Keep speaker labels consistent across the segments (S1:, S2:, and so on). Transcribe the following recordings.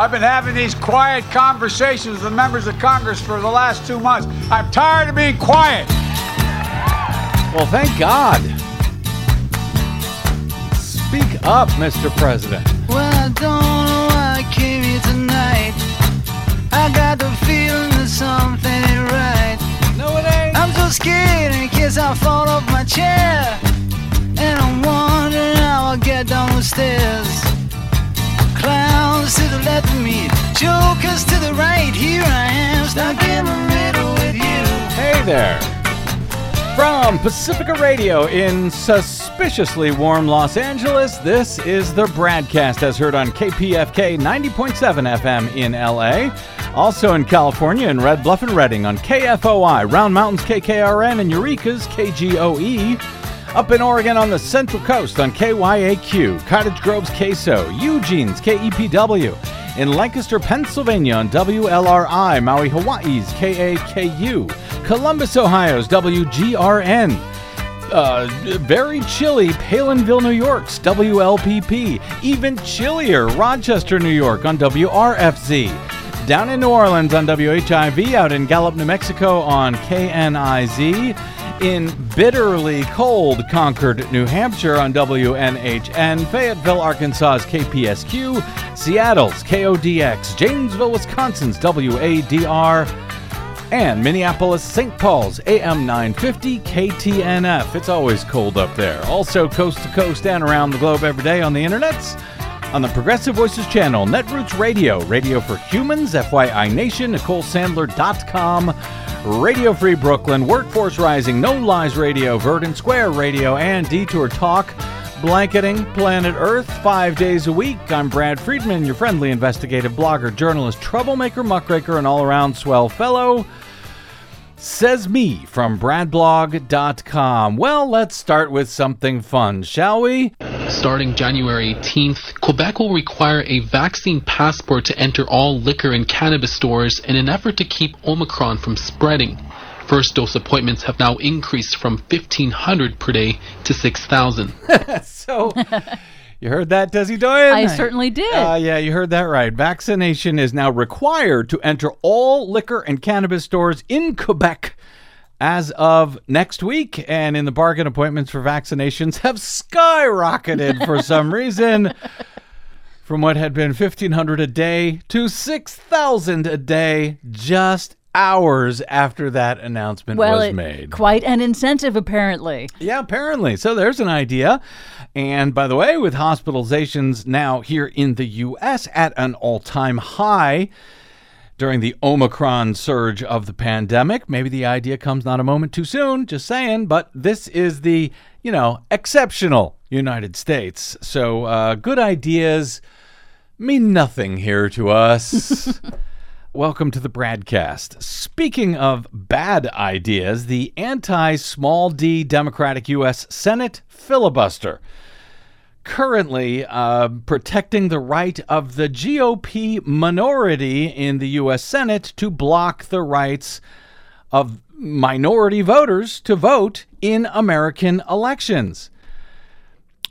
S1: I've been having these quiet conversations with the members of Congress for the last two months. I'm tired of being quiet.
S2: Well, thank God. Speak up, Mr. President.
S3: Well, I don't know why I came here tonight. I got the feeling that something ain't right.
S2: No, it ain't.
S3: I'm so scared in case I fall off my chair. And I'm wondering how I'll get down the stairs. Clowns to the left of me, jokers to the right. Here I am, stuck in the middle with you.
S2: Hey there. From Pacifica Radio in suspiciously warm Los Angeles, this is the BradCast as heard on KPFK 90.7 FM in LA. Also in California in Red Bluff and Redding on KFOI, Round Mountains KKRN, and Eureka's KGOE. Up in Oregon on the Central Coast on KYAQ, Cottage Grove's KSO, Eugene's KEPW. In Lancaster, Pennsylvania on WLRI, Maui, Hawaii's KAKU. Columbus, Ohio's WGRN. Uh, very chilly Palenville, New York's WLPP. Even chillier Rochester, New York on WRFZ. Down in New Orleans on WHIV. Out in Gallup, New Mexico on KNIZ. In bitterly cold Concord, New Hampshire on WNHN. Fayetteville, Arkansas's KPSQ. Seattle's KODX. Janesville, Wisconsin's WADR and Minneapolis St. Paul's AM 950 KTNF. It's always cold up there. Also, coast to coast and around the globe every day on the internets. On the Progressive Voices channel, Netroots Radio, Radio for Humans, FYI Nation, NicoleSandler.com, Radio Free Brooklyn, Workforce Rising, No Lies Radio, Verdant Square Radio, and Detour Talk. Blanketing Planet Earth five days a week. I'm Brad Friedman, your friendly investigative blogger, journalist, troublemaker, muckraker, and all around swell fellow. Says me from bradblog.com. Well, let's start with something fun, shall we?
S4: Starting January 18th, Quebec will require a vaccine passport to enter all liquor and cannabis stores in an effort to keep Omicron from spreading. First dose appointments have now increased from 1,500 per day to 6,000.
S2: so, you heard that, Desi Doyen?
S5: I certainly did.
S2: Uh, yeah, you heard that right. Vaccination is now required to enter all liquor and cannabis stores in Quebec as of next week. And in the bargain, appointments for vaccinations have skyrocketed for some reason. From what had been 1,500 a day to 6,000 a day just hours after that announcement
S5: well,
S2: was made.
S5: quite an incentive, apparently.
S2: Yeah, apparently. So there's an idea. And by the way, with hospitalizations now here in the U.S. at an all time high during the Omicron surge of the pandemic, maybe the idea comes not a moment too soon, just saying, but this is the, you know, exceptional United States. So uh, good ideas mean nothing here to us. Welcome to the BradCast. Speaking of bad ideas, the anti small d Democratic U.S. Senate filibuster. Currently uh, protecting the right of the GOP minority in the U.S. Senate to block the rights of minority voters to vote in American elections.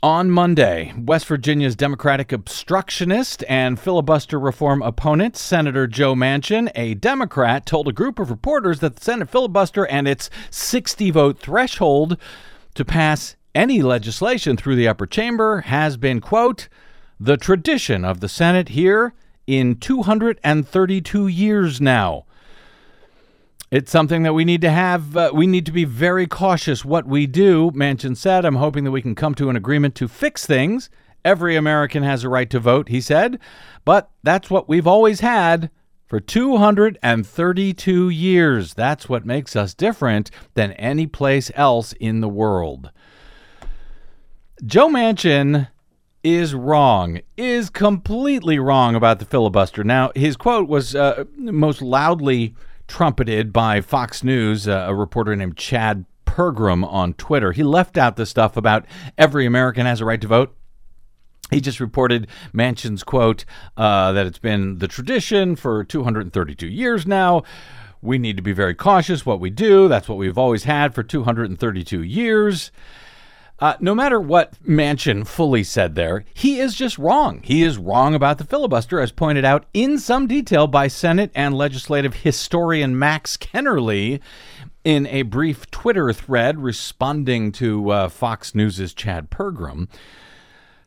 S2: On Monday, West Virginia's Democratic obstructionist and filibuster reform opponent, Senator Joe Manchin, a Democrat, told a group of reporters that the Senate filibuster and its 60 vote threshold to pass any legislation through the upper chamber has been, quote, the tradition of the Senate here in 232 years now. It's something that we need to have. Uh, we need to be very cautious what we do, Manchin said. I'm hoping that we can come to an agreement to fix things. Every American has a right to vote, he said. But that's what we've always had for 232 years. That's what makes us different than any place else in the world. Joe Manchin is wrong, is completely wrong about the filibuster. Now, his quote was uh, most loudly trumpeted by Fox News, uh, a reporter named Chad Pergram on Twitter. He left out the stuff about every American has a right to vote. He just reported Manchin's quote uh, that it's been the tradition for 232 years now. We need to be very cautious what we do. That's what we've always had for 232 years. Uh, no matter what Manchin fully said there, he is just wrong. He is wrong about the filibuster, as pointed out in some detail by Senate and legislative historian Max Kennerly in a brief Twitter thread responding to uh, Fox News' Chad Pergram.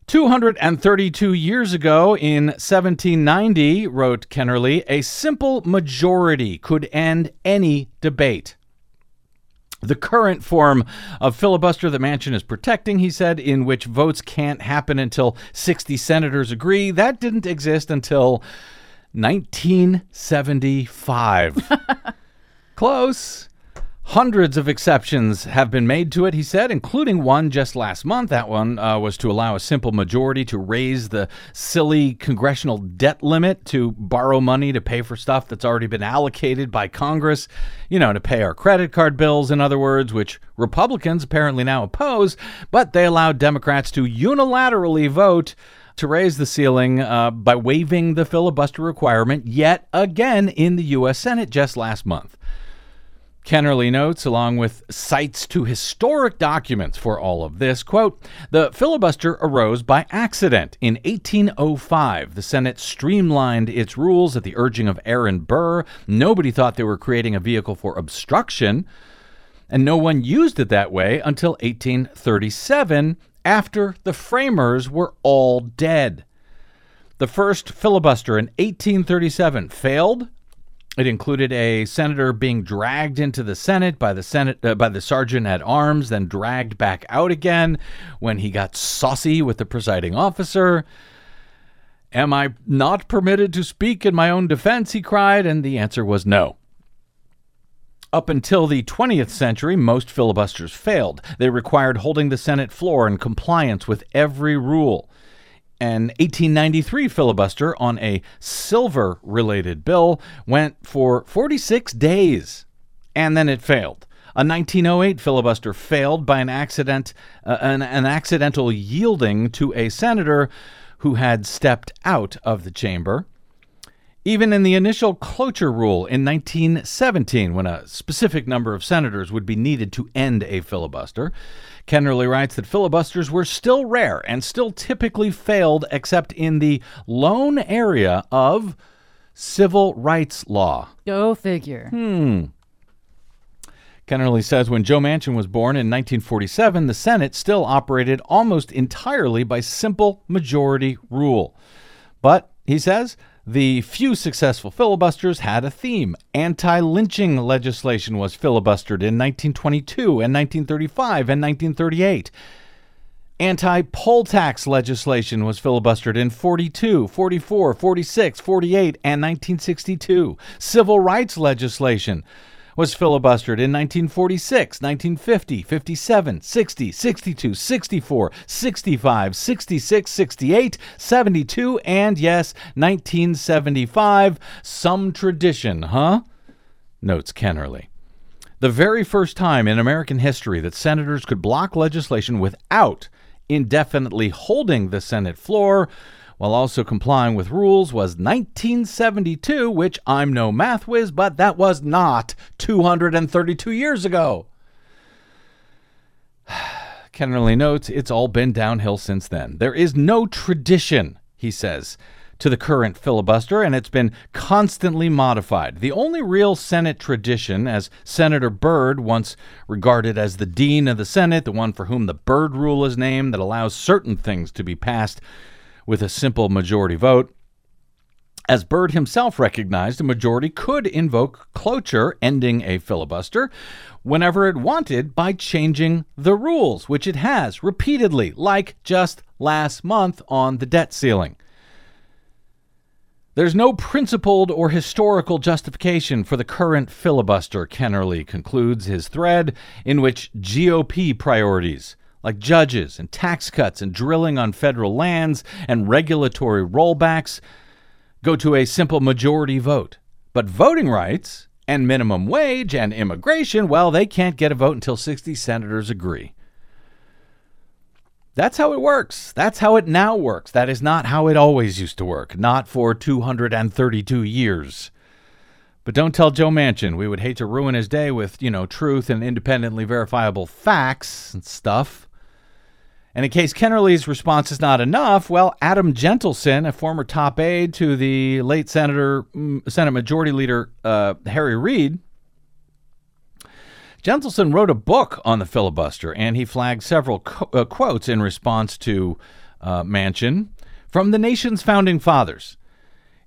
S2: 232 years ago in 1790, wrote Kennerly, a simple majority could end any debate. The current form of filibuster that Manchin is protecting, he said, in which votes can't happen until 60 senators agree, that didn't exist until 1975. Close. Hundreds of exceptions have been made to it, he said, including one just last month. That one uh, was to allow a simple majority to raise the silly congressional debt limit to borrow money to pay for stuff that's already been allocated by Congress, you know, to pay our credit card bills, in other words, which Republicans apparently now oppose, but they allowed Democrats to unilaterally vote to raise the ceiling uh, by waiving the filibuster requirement yet again in the U.S. Senate just last month. Kennerly notes, along with cites to historic documents for all of this, quote, the filibuster arose by accident. In 1805, the Senate streamlined its rules at the urging of Aaron Burr. Nobody thought they were creating a vehicle for obstruction, and no one used it that way until 1837, after the framers were all dead. The first filibuster in 1837 failed it included a senator being dragged into the Senate by the Senate uh, by the sergeant at arms, then dragged back out again when he got saucy with the presiding officer. Am I not permitted to speak in my own defense? he cried, and the answer was no. Up until the 20th century, most filibusters failed. They required holding the Senate floor in compliance with every rule an 1893 filibuster on a silver related bill went for 46 days and then it failed. A 1908 filibuster failed by an accident uh, an, an accidental yielding to a senator who had stepped out of the chamber. Even in the initial cloture rule in 1917, when a specific number of senators would be needed to end a filibuster, Kennerly writes that filibusters were still rare and still typically failed except in the lone area of civil rights law.
S5: Go figure.
S2: Hmm. Kennerly says when Joe Manchin was born in 1947, the Senate still operated almost entirely by simple majority rule. But, he says, the few successful filibusters had a theme. Anti lynching legislation was filibustered in 1922 and 1935 and 1938. Anti poll tax legislation was filibustered in 42, 44, 46, 48, and 1962. Civil rights legislation was filibustered in 1946, 1950, 57, 60, 62, 64, 65, 66, 68, 72, and yes, 1975. Some tradition, huh? Notes Kennerly. The very first time in American history that senators could block legislation without indefinitely holding the Senate floor while also complying with rules was 1972, which I'm no math whiz, but that was not 232 years ago. Kennerly notes it's all been downhill since then. There is no tradition, he says, to the current filibuster, and it's been constantly modified. The only real Senate tradition, as Senator Byrd, once regarded as the dean of the Senate, the one for whom the Byrd Rule is named, that allows certain things to be passed with a simple majority vote. As Byrd himself recognized, a majority could invoke cloture, ending a filibuster, whenever it wanted by changing the rules, which it has repeatedly, like just last month on the debt ceiling. There's no principled or historical justification for the current filibuster, Kennerly concludes his thread, in which GOP priorities, like judges and tax cuts and drilling on federal lands and regulatory rollbacks, go to a simple majority vote. But voting rights and minimum wage and immigration, well, they can't get a vote until 60 senators agree. That's how it works. That's how it now works. That is not how it always used to work, not for 232 years. But don't tell Joe Manchin. We would hate to ruin his day with, you know, truth and independently verifiable facts and stuff. And in case Kennerly's response is not enough, well, Adam Jentleson, a former top aide to the late Senator, mm, Senate Majority Leader uh, Harry Reid, Jentleson wrote a book on the filibuster, and he flagged several co- uh, quotes in response to uh, Manchin from the nation's founding fathers.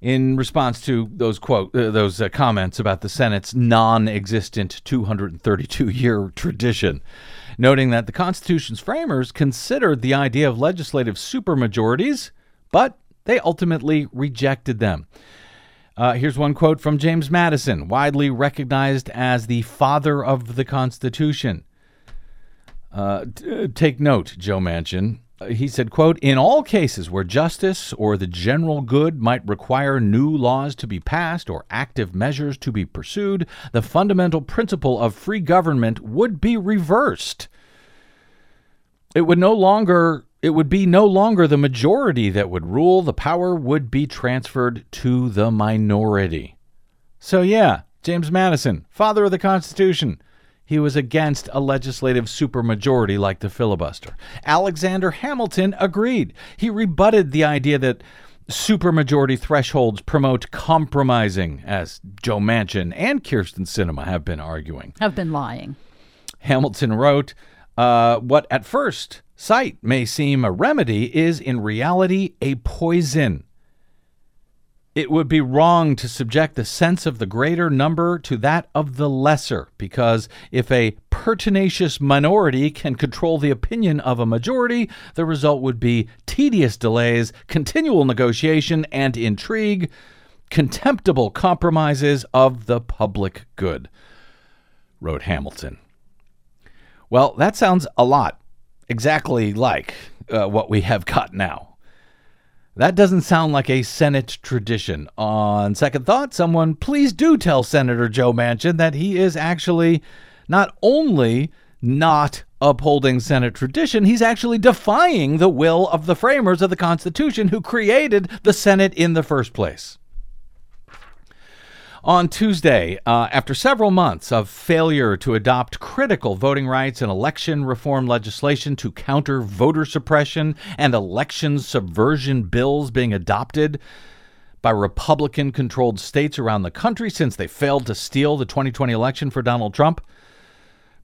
S2: In response to those quote uh, those uh, comments about the Senate's non-existent 232-year tradition, noting that the Constitution's framers considered the idea of legislative supermajorities, but they ultimately rejected them. Uh, here's one quote from James Madison, widely recognized as the father of the Constitution. Uh, t- take note, Joe Manchin. Uh, he said, quote, In all cases where justice or the general good might require new laws to be passed or active measures to be pursued, the fundamental principle of free government would be reversed. It would no longer it would be no longer the majority that would rule, the power would be transferred to the minority. So, yeah, James Madison, father of the Constitution, he was against a legislative supermajority like the filibuster. Alexander Hamilton agreed. He rebutted the idea that supermajority thresholds promote compromising, as Joe Manchin and Kyrsten Sinema have been arguing.
S5: I've been lying.
S2: Hamilton wrote, uh, What at first sight may seem a remedy is in reality a poison. It would be wrong to subject the sense of the greater number to that of the lesser, because if a pertinacious minority can control the opinion of a majority, the result would be tedious delays, continual negotiation and intrigue, contemptible compromises of the public good, wrote Hamilton. Well, that sounds a lot exactly like uh, what we have got now. That doesn't sound like a Senate tradition. On second thought, someone please do tell Senator Joe Manchin that he is actually not only not upholding Senate tradition, he's actually defying the will of the framers of the Constitution who created the Senate in the first place. On Tuesday, uh, after several months of failure to adopt critical voting rights and election reform legislation to counter voter suppression and election subversion bills being adopted by Republican controlled states around the country since they failed to steal the 2020 election for Donald Trump,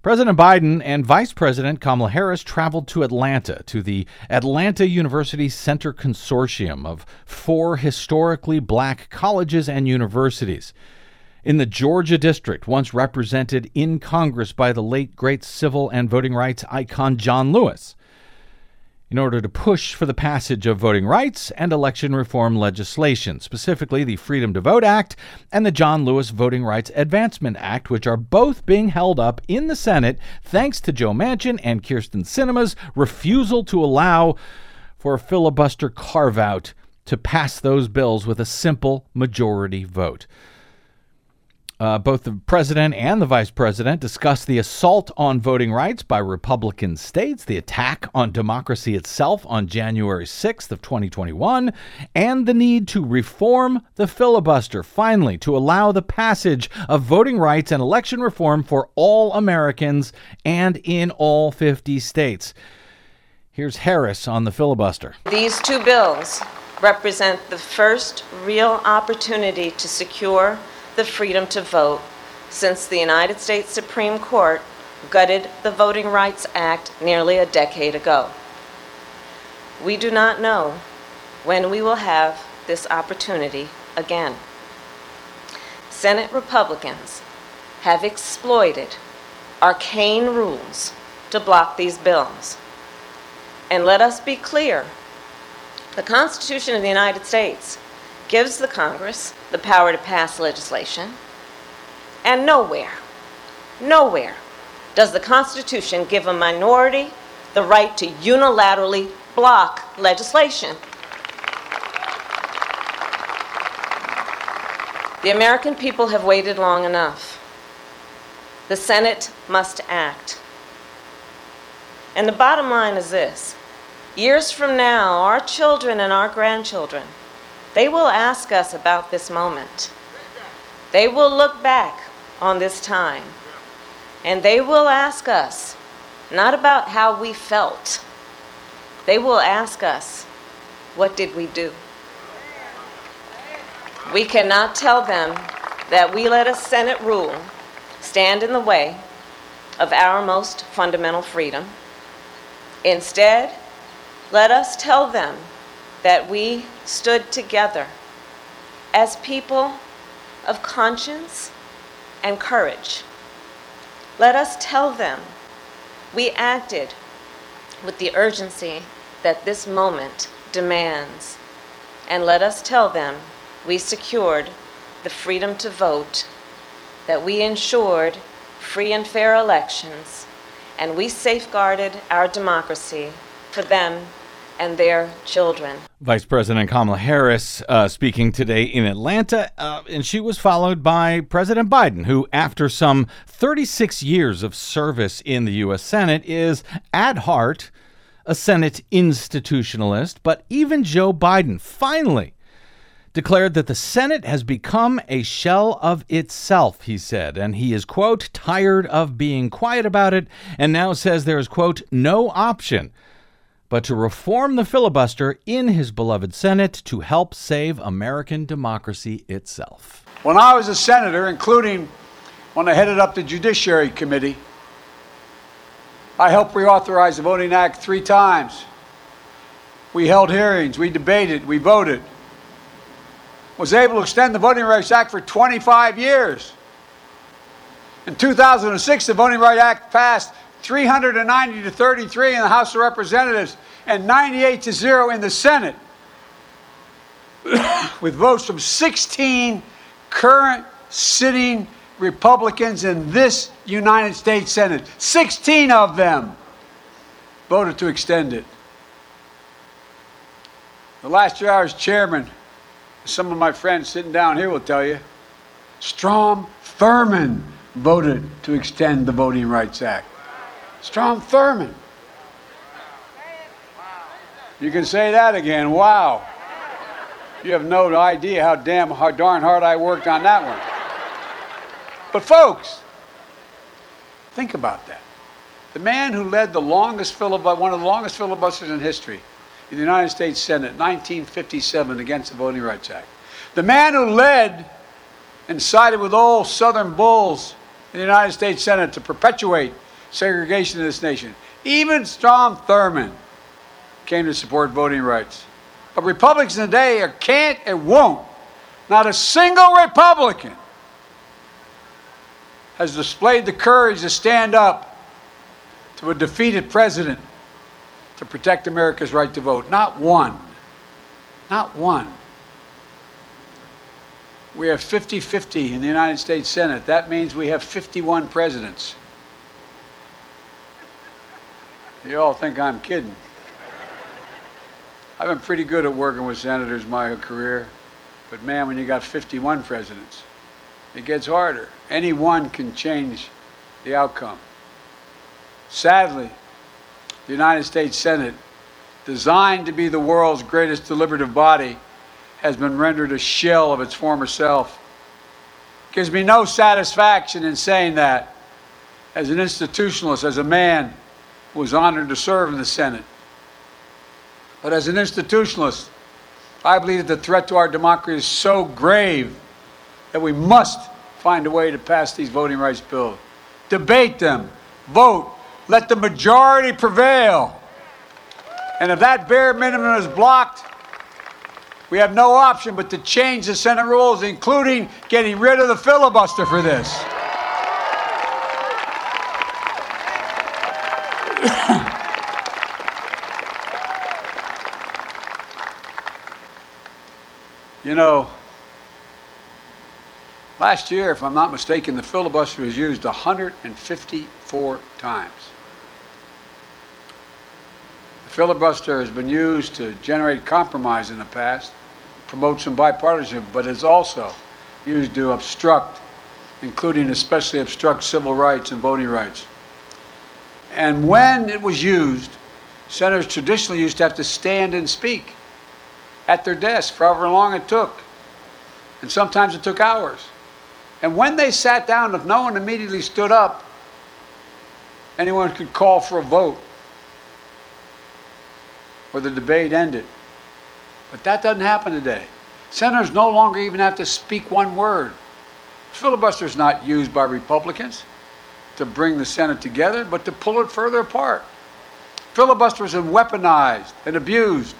S2: President Biden and Vice President Kamala Harris traveled to Atlanta to the Atlanta University Center Consortium of four historically black colleges and universities. In the Georgia district, once represented in Congress by the late great civil and voting rights icon John Lewis, in order to push for the passage of voting rights and election reform legislation, specifically the Freedom to Vote Act and the John Lewis Voting Rights Advancement Act, which are both being held up in the Senate thanks to Joe Manchin and Kyrsten Sinema's refusal to allow for a filibuster carve out to pass those bills with a simple majority vote. Uh, both the president and the vice president discussed the assault on voting rights by Republican states, the attack on democracy itself on January 6th of 2021, and the need to reform the filibuster finally to allow the passage of voting rights and election reform for all Americans and in all 50 states. Here's Harris on the filibuster.
S6: These two bills represent the first real opportunity to secure the freedom to vote since the United States Supreme Court gutted the Voting Rights Act nearly a decade ago. We do not know when we will have this opportunity again. Senate Republicans have exploited arcane rules to block these bills. And let us be clear the Constitution of the United States gives the Congress the power to pass legislation, and nowhere, nowhere does the Constitution give a minority the right to unilaterally block legislation. The American people have waited long enough. The Senate must act. And the bottom line is this years from now, our children and our grandchildren they will ask us about this moment. They will look back on this time and they will ask us not about how we felt, They will ask us, What did we do? We cannot tell them that we let a Senate rule stand in the way of our most fundamental freedom. Instead, let us tell them that we stood together as people of conscience and courage. Let us tell them we acted with the urgency that this moment demands. And let us tell them we secured the freedom to vote, that we ensured free and fair elections, and we safeguarded our democracy for them and their children.
S2: Vice President Kamala Harris uh, speaking today in Atlanta, uh, and she was followed by President Biden, who, after some 36 years of service in the U.S. Senate, is at heart a Senate institutionalist. But even Joe Biden finally declared that the Senate has become a shell of itself, he said, and he is, quote, tired of being quiet about it, and now says there is, quote, no option but to reform the filibuster in his beloved Senate to help save American democracy itself.
S1: When I was a senator, including when I headed up the Judiciary Committee, I helped reauthorize the Voting Act three times. We held hearings, we debated, we voted. Was able to extend the Voting Rights Act for 25 years. In 2006, the Voting Rights Act passed 390 to 33 in the House of Representatives and 98 to 0 in the Senate, with votes from 16 current sitting Republicans in this United States Senate. 16 of them voted to extend it. The last year I was chairman, some of my friends sitting down here will tell you, Strom Thurmond voted to extend the Voting Rights Act. Strom Thurmond. You can say that again. Wow. You have no idea how damn how darn hard I worked on that one. But folks, think about that. The man who led the longest filibuster, one of the longest filibusters in history, in the United States Senate, 1957, against the Voting Rights Act. The man who led and sided with all Southern bulls in the United States Senate to perpetuate segregation in this nation. Even Strom Thurmond came to support voting rights. But Republicans today are can't and won't. Not a single Republican has displayed the courage to stand up to a defeated president to protect America's right to vote. Not one. Not one. We have 50 50 in the United States Senate. That means we have 51 presidents. You all think I'm kidding. I've been pretty good at working with senators my career, but man, when you got 51 presidents, it gets harder. Any one can change the outcome. Sadly, the United States Senate, designed to be the world's greatest deliberative body, has been rendered a shell of its former self. Gives me no satisfaction in saying that as an institutionalist, as a man was honored to serve in the Senate. But as an institutionalist, I believe that the threat to our democracy is so grave that we must find a way to pass these voting rights bills. Debate them, vote, let the majority prevail. And if that bare minimum is blocked, we have no option but to change the Senate rules, including getting rid of the filibuster for this. You know, last year, if I'm not mistaken, the filibuster was used 154 times. The filibuster has been used to generate compromise in the past, promote some bipartisanship, but it's also used to obstruct, including especially obstruct civil rights and voting rights. And when it was used, senators traditionally used to have to stand and speak at their desk for however long it took. And sometimes it took hours. And when they sat down, if no one immediately stood up, anyone could call for a vote. or the debate ended. But that doesn't happen today. Senators no longer even have to speak one word. Filibuster is not used by Republicans to bring the Senate together, but to pull it further apart. Filibuster is weaponized and abused.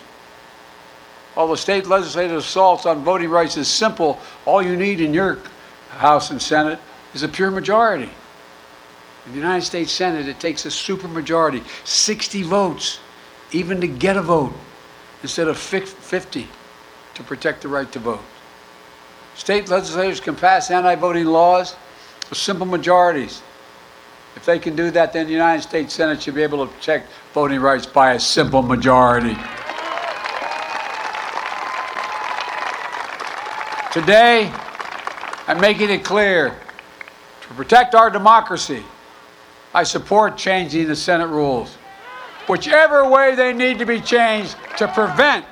S1: While the state legislative assaults on voting rights is simple, all you need in your House and Senate is a pure majority. In the United States Senate, it takes a supermajority, 60 votes, even to get a vote, instead of 50 to protect the right to vote. State legislators can pass anti voting laws with simple majorities. If they can do that, then the United States Senate should be able to protect voting rights by a simple majority. Today, I'm making it clear to protect our democracy, I support changing the Senate rules, whichever way they need to be changed to prevent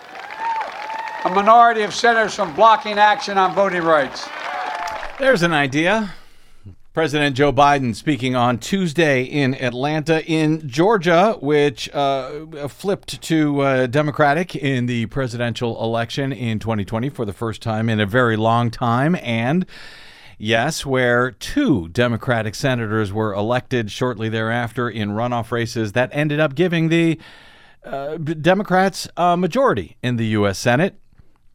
S1: a minority of senators from blocking action on voting rights.
S2: There's an idea. President Joe Biden speaking on Tuesday in Atlanta, in Georgia, which uh, flipped to uh, Democratic in the presidential election in 2020 for the first time in a very long time. And yes, where two Democratic senators were elected shortly thereafter in runoff races that ended up giving the uh, Democrats a majority in the U.S. Senate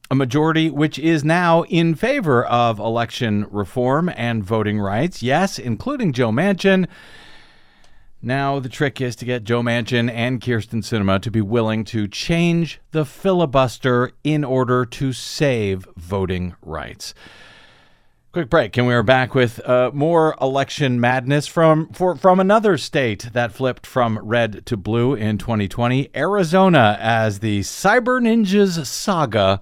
S2: a majority which is now in favor of election reform and voting rights. Yes, including Joe Manchin. Now, the trick is to get Joe Manchin and Kyrsten Sinema to be willing to change the filibuster in order to save voting rights. Quick break, and we are back with uh, more election madness from for, from another state that flipped from red to blue in 2020, Arizona, as the Cyber Ninjas saga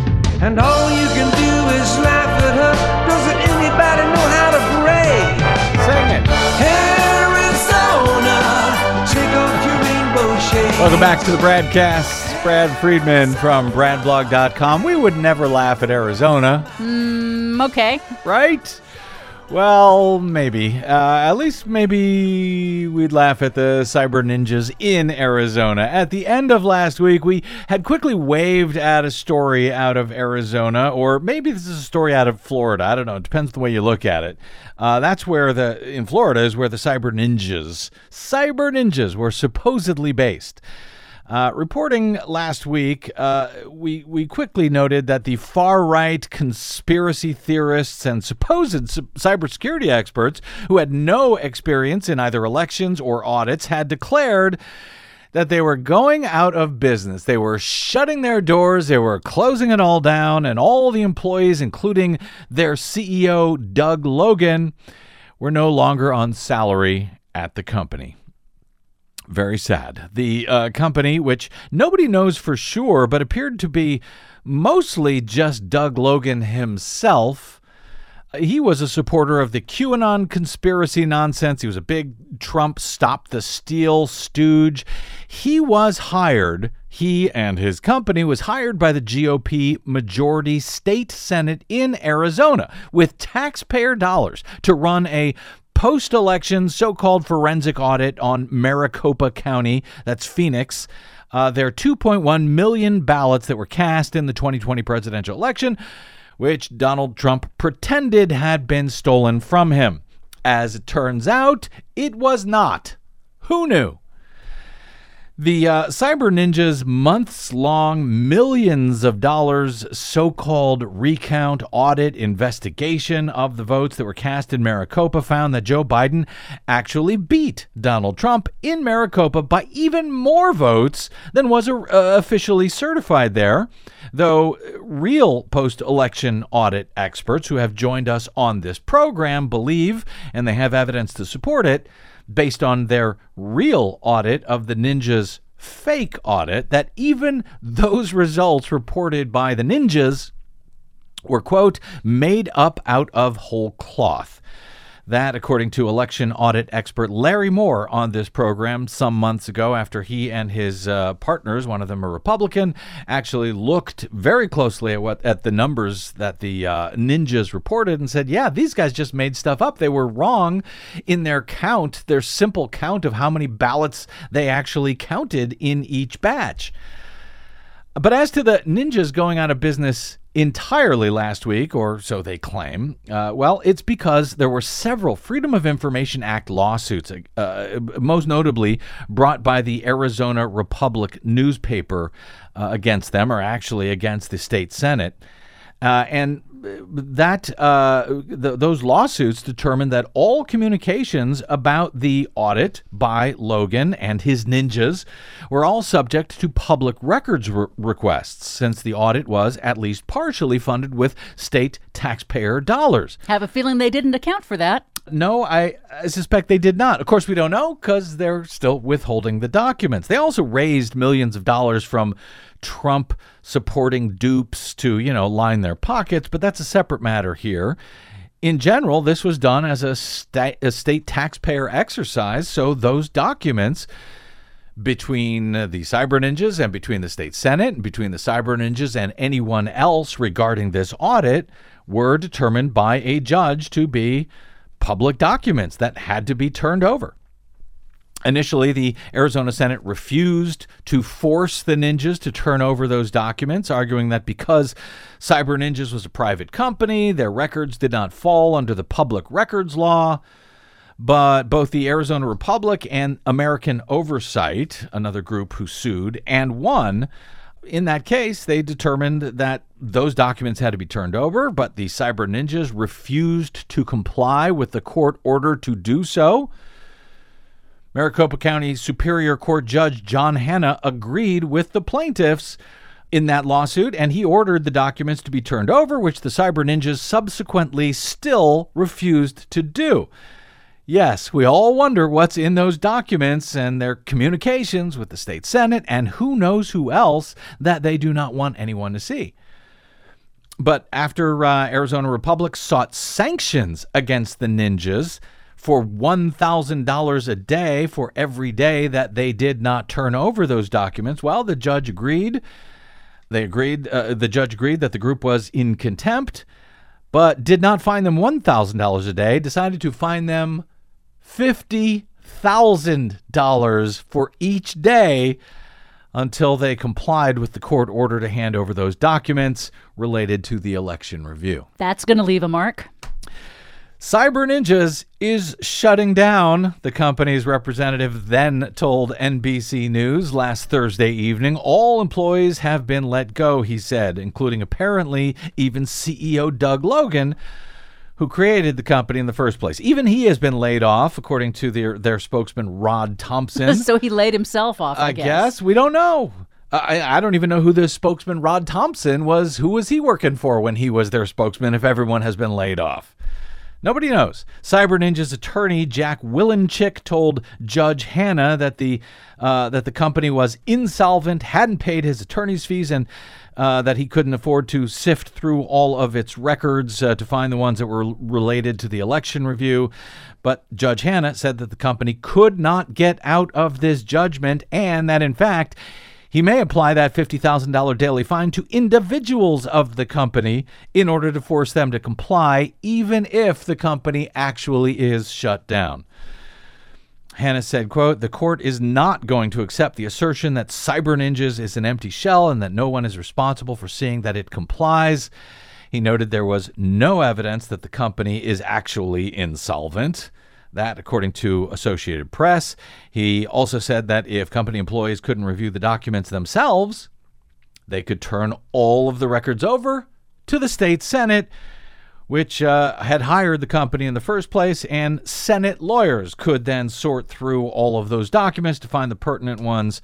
S3: And all you can do is laugh at her. Doesn't anybody know how to pray?
S2: Sing it.
S3: Arizona, take off your rainbow shade.
S2: Welcome back to the BradCast. Brad Friedman from bradblog.com. We would never laugh at Arizona,
S5: Mm, okay.
S2: right? Well, maybe. Uh, at least maybe we'd laugh at the cyber ninjas in Arizona. At the end of last week, we had quickly waved at a story out of Arizona, or maybe this is a story out of Florida. I don't know. It depends the way you look at it. Uh, that's where the, in Florida, is where the cyber ninjas, cyber ninjas were supposedly based. Uh, reporting last week, uh, we we quickly noted that the far right conspiracy theorists and supposed cybersecurity experts who had no experience in either elections or audits had declared that they were going out of business. They were shutting their doors, they were closing it all down, and all the employees, including their CEO, Doug Logan, were no longer on salary at the company. Very sad. The uh, company, which nobody knows for sure, but appeared to be mostly just Doug Logan himself. He was a supporter of the QAnon conspiracy nonsense. He was a big Trump stop the steal stooge. He was hired, he and his company was hired by the GOP majority state senate in Arizona with taxpayer dollars to run a post election so called forensic audit on Maricopa County, that's Phoenix. Uh, there are 2.1 million ballots that were cast in the 2020 presidential election, which Donald Trump pretended had been stolen from him. As it turns out, it was not. Who knew? The uh, Cyber Ninjas' months long, millions of dollars so called recount audit investigation of the votes that were cast in Maricopa found that Joe Biden actually beat Donald Trump in Maricopa by even more votes than was uh, officially certified there. Though real post election audit experts who have joined us on this program believe, and they have evidence to support it, based on their real audit of the ninjas' fake audit that even those results reported by the ninjas were, quote, made up out of whole cloth. That, according to election audit expert Larry Moore on this program some months ago, after he and his uh, partners, one of them a Republican, actually looked very closely at what at the numbers that the uh, ninjas reported and said, "Yeah, these guys just made stuff up. They were wrong in their count, their simple count of how many ballots they actually counted in each batch." But as to the ninjas going out of business entirely last week, or so they claim, uh, well, it's because there were several Freedom of Information Act lawsuits, uh, most notably brought by the Arizona Republic newspaper uh, against them, or actually against the state Senate. Uh, and that uh, th- those lawsuits determined that all communications about the audit by Logan and his ninjas were all subject to public records re- requests, since the audit was at least partially funded with state taxpayer dollars.
S5: Have a feeling they didn't account for that.
S2: No, I, I suspect they did not. Of course, we don't know because they're still withholding the documents. They also raised millions of dollars from Trump supporting dupes to, you know, line their pockets, but that's a separate matter here. In general, this was done as a, sta- a state taxpayer exercise, so those documents between the cyber ninjas and between the state senate and between the cyber ninjas and anyone else regarding this audit were determined by a judge to be public documents that had to be turned over. Initially, the Arizona Senate refused to force the ninjas to turn over those documents, arguing that because Cyber Ninjas was a private company, their records did not fall under the public records law. But both the Arizona Republic and American Oversight, another group who sued and won, in that case, they determined that those documents had to be turned over, but the Cyber Ninjas refused to comply with the court order to do so. Maricopa County Superior Court Judge John Hanna agreed with the plaintiffs in that lawsuit, and he ordered the documents to be turned over, which the Cyber Ninjas subsequently still refused to do. Yes, we all wonder what's in those documents and their communications with the state Senate and who knows who else that they do not want anyone to see. But after uh, Arizona Republic sought sanctions against the ninjas, for $1,000 a day for every day that they did not turn over those documents. Well, the judge agreed. They agreed, uh, the judge agreed that the group was in contempt, but did not fine them $1,000 a day, decided to fine them $50,000 for each day until they complied with the court order to hand over those documents related to the election review.
S5: That's going to leave a mark.
S2: Cyber Ninjas is shutting down, the company's representative then told NBC News last Thursday evening. All employees have been let go, he said, including apparently even CEO Doug Logan, who created the company in the first place. Even he has been laid off, according to their, their spokesman, Rod Thompson.
S5: so he laid himself off, I,
S2: I guess. We don't know. I, I don't even know who the spokesman Rod Thompson was. Who was he working for when he was their spokesman if everyone has been laid off? Nobody knows. Cyber Ninja's attorney Jack Wilenchik told Judge Hanna that the uh, that the company was insolvent, hadn't paid his attorney's fees, and uh, that he couldn't afford to sift through all of its records uh, to find the ones that were related to the election review. But Judge Hanna said that the company could not get out of this judgment, and that in fact he may apply that $50,000 daily fine to individuals of the company in order to force them to comply, even if the company actually is shut down. Hanna said, quote, the court is not going to accept the assertion that Cyber Ninjas is an empty shell and that no one is responsible for seeing that it complies. He noted there was no evidence that the company is actually insolvent. That, according to Associated Press. He also said that if company employees couldn't review the documents themselves, they could turn all of the records over to the state Senate, which uh, had hired the company in the first place, and Senate lawyers could then sort through all of those documents to find the pertinent ones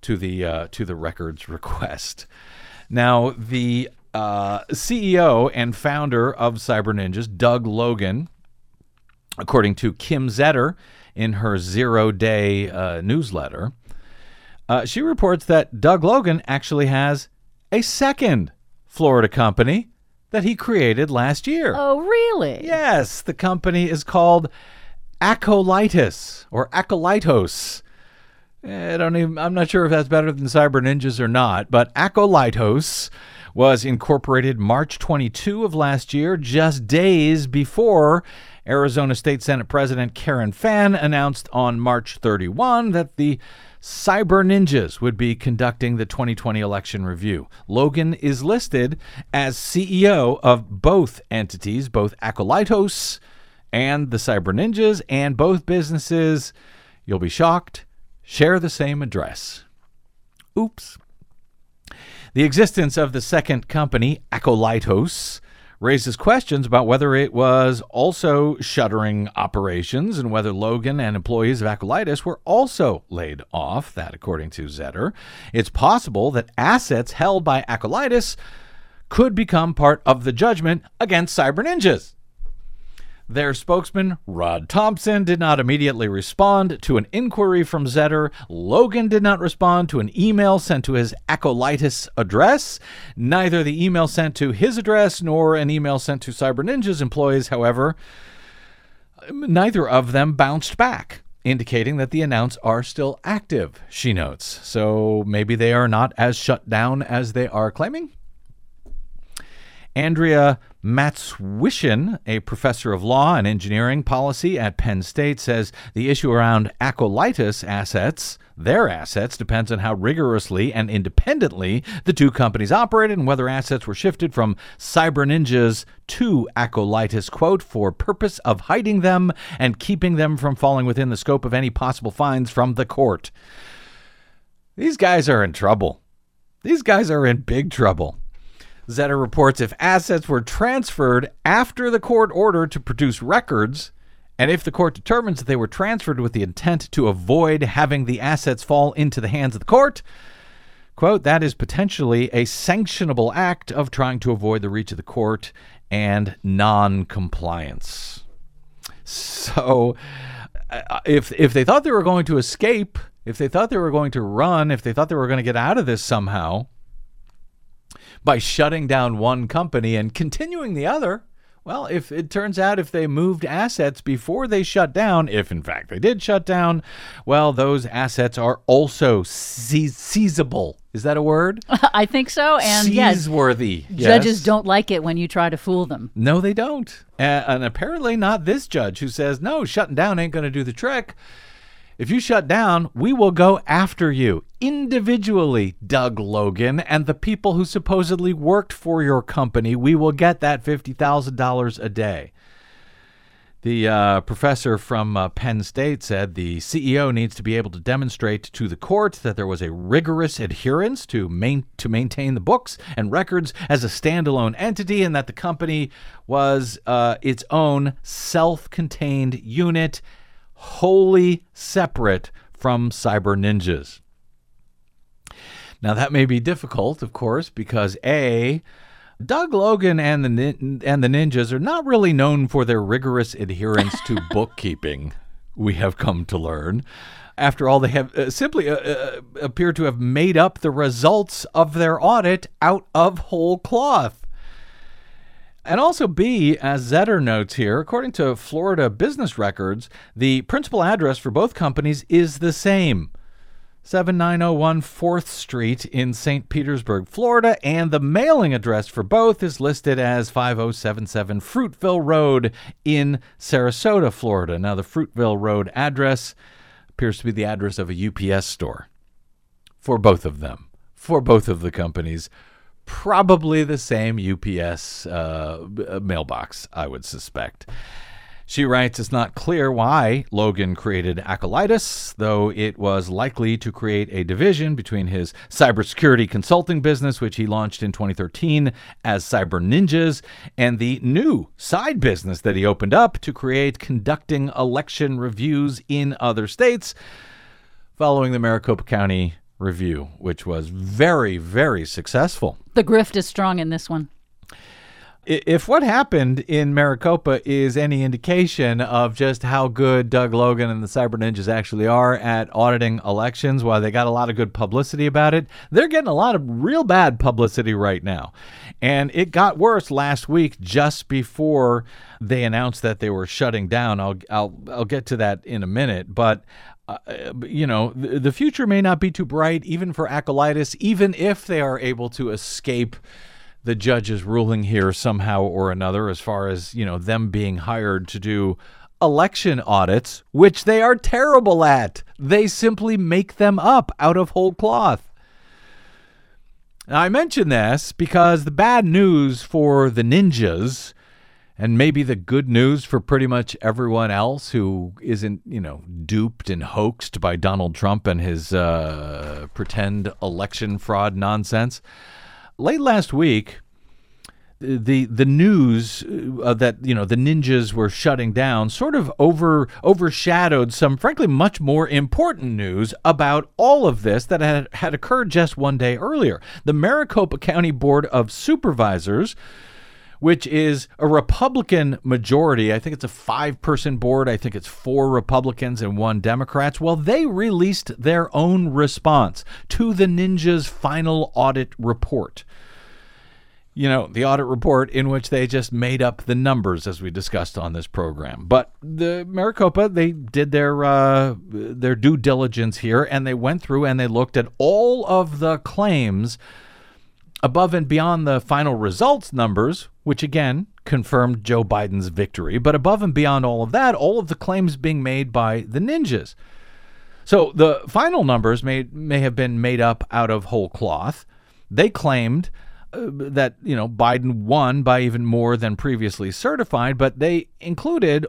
S2: to the uh, to the records request. Now, the uh, CEO and founder of Cyber Ninjas, Doug Logan, according to Kim Zetter in her zero day uh, newsletter. Uh, she reports that Doug Logan actually has a second Florida company that he created last year.
S5: Oh, really?
S2: Yes, the company is called Acolytus or Acolytos. Eh, I don't even, I'm not sure if that's better than Cyber Ninjas or not, but Acolytos was incorporated March 22 of last year, just days before Arizona State Senate President Karen Fann announced on March 31 that the Cyber Ninjas would be conducting the 2020 election review. Logan is listed as CEO of both entities, both Acolytos and the Cyber Ninjas, and both businesses, you'll be shocked, share the same address. Oops. The existence of the second company, Acolytos, raises questions about whether it was also shuttering operations and whether Logan and employees of Acolytus were also laid off. That, according to Zetter, it's possible that assets held by Acolytus could become part of the judgment against Cyber Ninjas. Their spokesman, Rod Thompson, did not immediately respond to an inquiry from Zetter. Logan did not respond to an email sent to his Acolytus address. Neither the email sent to his address nor an email sent to Cyber Ninja's employees, however, neither of them bounced back, indicating that the accounts are still active, she notes. So maybe they are not as shut down as they are claiming? Andrea Matwyshyn, a professor of law and engineering policy at Penn State, says the issue around acolytus assets, their assets, depends on how rigorously and independently the two companies operated and whether assets were shifted from Cyber Ninjas to Acolytus, quote, for purpose of hiding them and keeping them from falling within the scope of any possible fines from the court. These guys are in trouble. These guys are in big trouble. Zetter reports if assets were transferred after the court order to produce records, and if the court determines that they were transferred with the intent to avoid having the assets fall into the hands of the court, quote, that is potentially a sanctionable act of trying to avoid the reach of the court and non compliance. So, uh, if, if they thought they were going to escape, if they thought they were going to run, if they thought they were going to get out of this somehow, by shutting down one company and continuing the other. Well, if it turns out if they moved assets before they shut down, if in fact they did shut down, well, those assets are also seiz- seizable. Is that a word?
S5: I think so. And yes,
S2: Seizeworthy.
S5: judges
S2: yes.
S5: don't like it when you try to fool them.
S2: No, they don't. And apparently not this judge who says, no, shutting down ain't going to do the trick. If you shut down, we will go after you individually, Doug Logan, and the people who supposedly worked for your company. We will get that $50,000 a day. The uh, professor from uh, Penn State said the CEO needs to be able to demonstrate to the court that there was a rigorous adherence to main, to maintain the books and records as a standalone entity, and that the company was uh, its own self-contained unit wholly separate from cyber ninjas. Now, that may be difficult, of course, because A, Doug Logan and the nin- and the ninjas are not really known for their rigorous adherence to bookkeeping. We have come to learn. After all, they have uh, simply uh, uh, appear to have made up the results of their audit out of whole cloth. And also, B, as Zetter notes here, according to Florida business records, the principal address for both companies is the same 7901 4th Street in St. Petersburg, Florida, and the mailing address for both is listed as 5077 Fruitville Road in Sarasota, Florida. Now, the Fruitville Road address appears to be the address of a UPS store for both of them, for both of the companies probably the same UPS uh, mailbox, I would suspect. She writes, It's not clear why Logan created Acolytus, though it was likely to create a division between his cybersecurity consulting business, which he launched in 2013 as Cyber Ninjas, and the new side business that he opened up to create conducting election reviews in other states following the Maricopa County review, which was very, very successful.
S5: The grift is strong in this one.
S2: If what happened in Maricopa is any indication of just how good Doug Logan and the Cyber Ninjas actually are at auditing elections, while they got a lot of good publicity about it, they're getting a lot of real bad publicity right now. And it got worse last week just before they announced that they were shutting down. I'll I'll I'll get to that in a minute, but uh, you know, the, the future may not be too bright even for Acolytus, even if they are able to escape the judge's ruling here somehow or another, as far as, you know, them being hired to do election audits, which they are terrible at. They simply make them up out of whole cloth. Now, I mention this because the bad news for the ninjas and maybe the good news for pretty much everyone else who isn't, you know, duped and hoaxed by Donald Trump and his uh, pretend election fraud nonsense. Late last week, the the news uh, that you know the ninjas were shutting down sort of over overshadowed some frankly much more important news about all of this that had, had occurred just one day earlier. The Maricopa County Board of Supervisors which is a Republican majority. I think it's a five person board. I think it's four Republicans and one Democrats. Well, they released their own response to the Ninja's final audit report. You know, the audit report in which they just made up the numbers as we discussed on this program. But the Maricopa, they did their uh, their due diligence here and they went through and they looked at all of the claims above and beyond the final results numbers, which again confirmed Joe Biden's victory, but above and beyond all of that, all of the claims being made by the ninjas. So the final numbers may may have been made up out of whole cloth. They claimed uh, that you know Biden won by even more than previously certified, but they included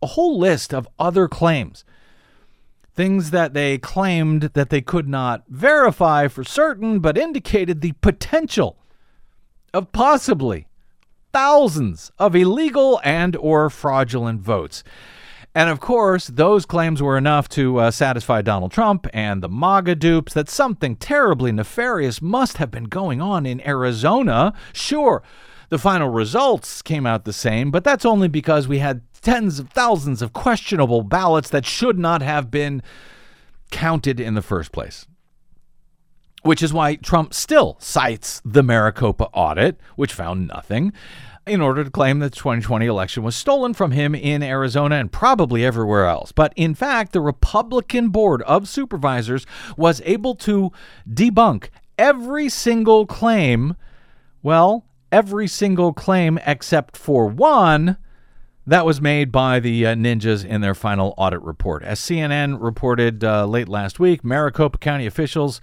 S2: a whole list of other claims things that they claimed that they could not verify for certain, but indicated the potential of possibly thousands of illegal and or fraudulent votes. And of course, those claims were enough to uh, satisfy Donald Trump and the MAGA dupes that something terribly nefarious must have been going on in Arizona. Sure, the final results came out the same, but that's only because we had tens of thousands of questionable ballots that should not have been counted in the first place. Which is why Trump still cites the Maricopa audit, which found nothing, in order to claim that the 2020 election was stolen from him in Arizona and probably everywhere else. But in fact, the Republican Board of Supervisors was able to debunk every single claim, well, every single claim except for one that was made by the uh, ninjas in their final audit report. As CNN reported uh, late last week, Maricopa County officials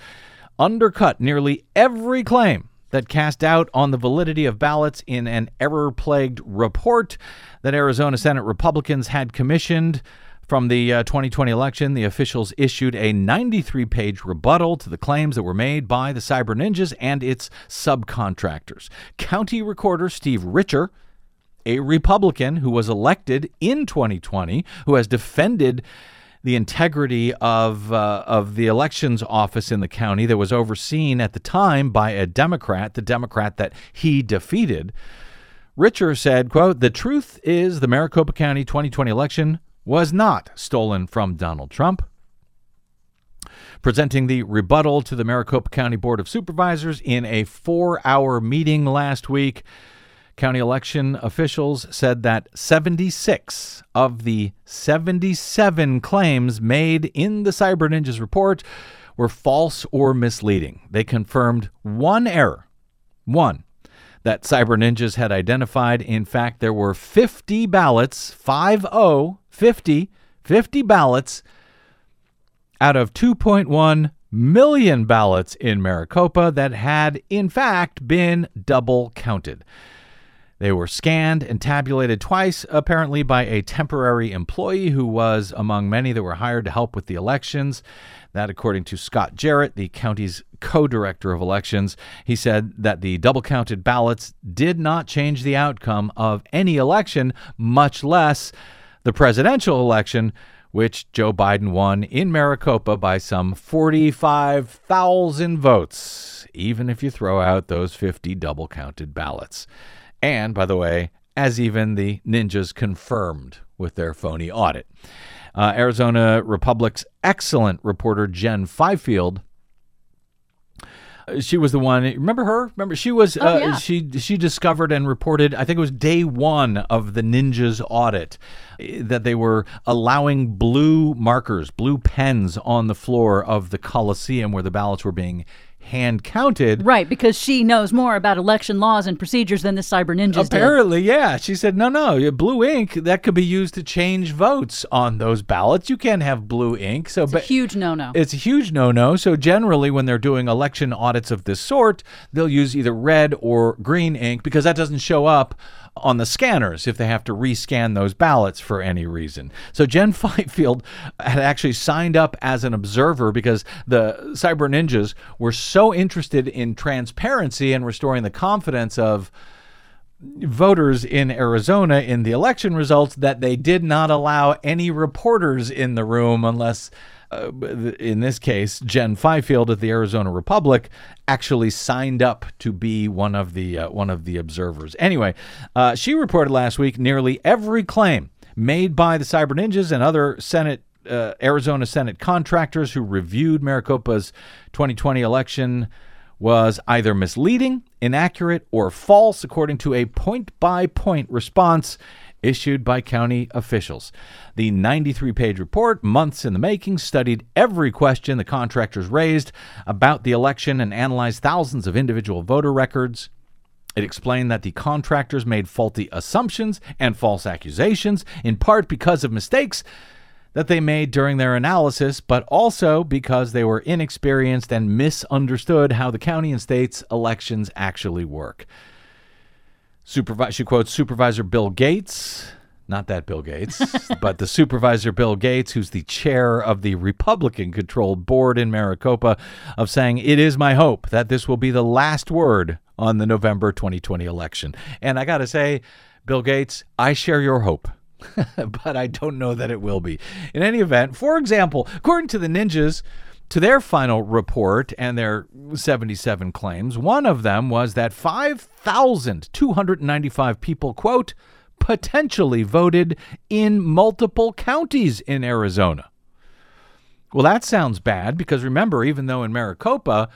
S2: undercut nearly every claim that cast doubt on the validity of ballots in an error plagued report that Arizona Senate Republicans had commissioned. From the uh, 2020 election, the officials issued a 93 page rebuttal to the claims that were made by the Cyber Ninjas and its subcontractors. County Recorder Steve Richer a Republican who was elected in 2020, who has defended the integrity of uh, of the elections office in the county that was overseen at the time by a Democrat, the Democrat that he defeated. Richer said, quote, "The truth is the Maricopa County 2020 election was not stolen from Donald Trump." Presenting the rebuttal to the Maricopa County Board of Supervisors in a 4-hour meeting last week, County election officials said that 76 of the 77 claims made in the Cyber Ninjas report were false or misleading. They confirmed one error, one, that Cyber Ninjas had identified. In fact, there were 50 ballots, 5 0, 50, 50 ballots out of 2.1 million ballots in Maricopa that had, in fact, been double counted. They were scanned and tabulated twice, apparently by a temporary employee who was among many that were hired to help with the elections. That, according to Scott Jarrett, the county's co director of elections, he said that the double counted ballots did not change the outcome of any election, much less the presidential election, which Joe Biden won in Maricopa by some 45,000 votes, even if you throw out those 50 double counted ballots. And, by the way, as even the ninjas confirmed with their phony audit. Uh, Arizona Republic's excellent reporter Jen Fifield she was the one. Remember her? Remember she was.
S5: Oh,
S2: uh,
S5: yeah.
S2: She she discovered and reported. I think it was day one of the ninjas audit eh, that they were allowing blue markers, blue pens on the floor of the Coliseum where the ballots were being hand counted.
S5: Right, because she knows more about election laws and procedures than the cyber ninjas did.
S2: Apparently, yeah. She said, no, no, blue ink that could be used to change votes on those ballots. You can't have blue ink. So,
S5: It's a huge no-no.
S2: it's a huge no-no. So generally, when they're doing election audits of this sort, they'll use either red or green ink because that doesn't show up on the scanners if they have to rescan those ballots for any reason. So Jen Fifield had actually signed up as an observer because the cyber ninjas were so interested in transparency and restoring the confidence of voters in Arizona in the election results that they did not allow any reporters in the room unless uh, in this case Jen Fifield at the Arizona Republic actually signed up to be one of the uh, one of the observers. Anyway, uh, she reported last week nearly every claim made by the Cyber Ninjas and other Senate uh, Arizona Senate contractors who reviewed Maricopa's 2020 election was either misleading, inaccurate, or false, according to a point by point response issued by county officials. The 93 page report, months in the making, studied every question the contractors raised about the election and analyzed thousands of individual voter records. It explained that the contractors made faulty assumptions and false accusations, in part because of mistakes that they made during their analysis, but also because they were inexperienced and misunderstood how the county and state's elections actually work. Supervi- she quotes Supervisor Bill Gates, not that Bill Gates, but the Supervisor Bill Gates, who's the chair of the Republican controlled board in Maricopa, of saying, It is my hope that this will be the last word on the November 2020 election. And I got to say, Bill Gates, I share your hope. but I don't know that it will be. In any event, for example, according to the ninjas, to their final report and their 77 claims, one of them was that 5,295 people, quote, potentially voted in multiple counties in Arizona. Well, that sounds bad because remember, even though in Maricopa,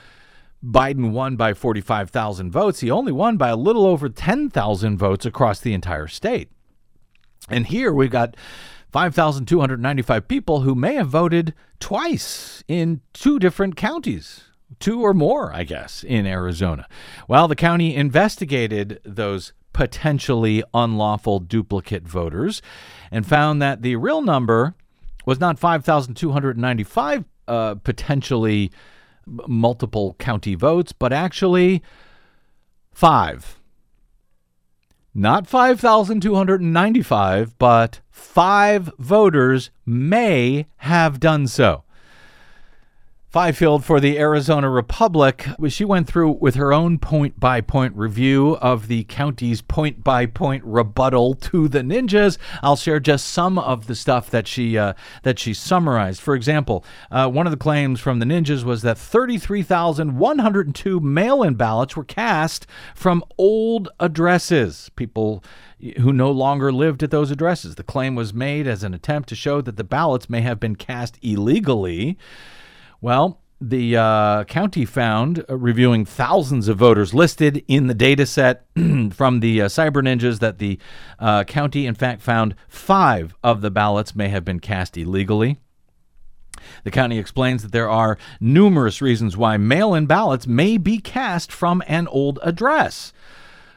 S2: Biden won by 45,000 votes, he only won by a little over 10,000 votes across the entire state. And here we've got 5,295 people who may have voted twice in two different counties, two or more, I guess, in Arizona. Well, the county investigated those potentially unlawful duplicate voters and found that the real number was not 5,295 uh, potentially multiple county votes, but actually five not 5,295, but five voters may have done so. Fifield for the Arizona Republic, she went through with her own point by point review of the county's point by point rebuttal to the ninjas. I'll share just some of the stuff that she uh, that she summarized. For example, uh, one of the claims from the ninjas was that 33,102 mail-in ballots were cast from old addresses. People who no longer lived at those addresses. The claim was made as an attempt to show that the ballots may have been cast illegally. Well, the uh, county found, uh, reviewing thousands of voters listed in the data set from the uh, Cyber Ninjas, that the uh, county, in fact, found five of the ballots may have been cast illegally. The county explains that there are numerous reasons why mail in ballots may be cast from an old address,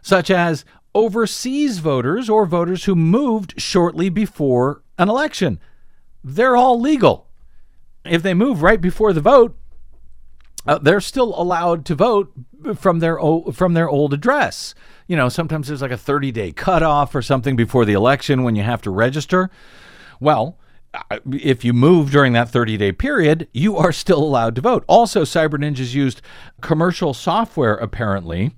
S2: such as overseas voters or voters who moved shortly before an election. They're all legal if they move right before the vote, uh, they're still allowed to vote from their o- from their old address. You know, sometimes there's like a 30 day cutoff or something before the election when you have to register. Well, if you move during that 30 day period, you are still allowed to vote. Also, Cyber Ninjas used commercial software apparently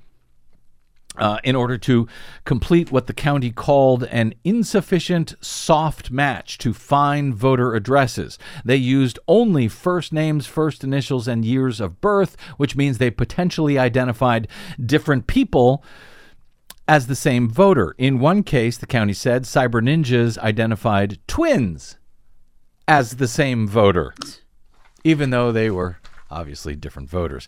S2: uh, in order to complete what the county called an insufficient soft match to find voter addresses. They used only first names, first initials, and years of birth, which means they potentially identified different people as the same voter. In one case, the county said cyber ninjas identified twins as the same voter, even though they were obviously different voters.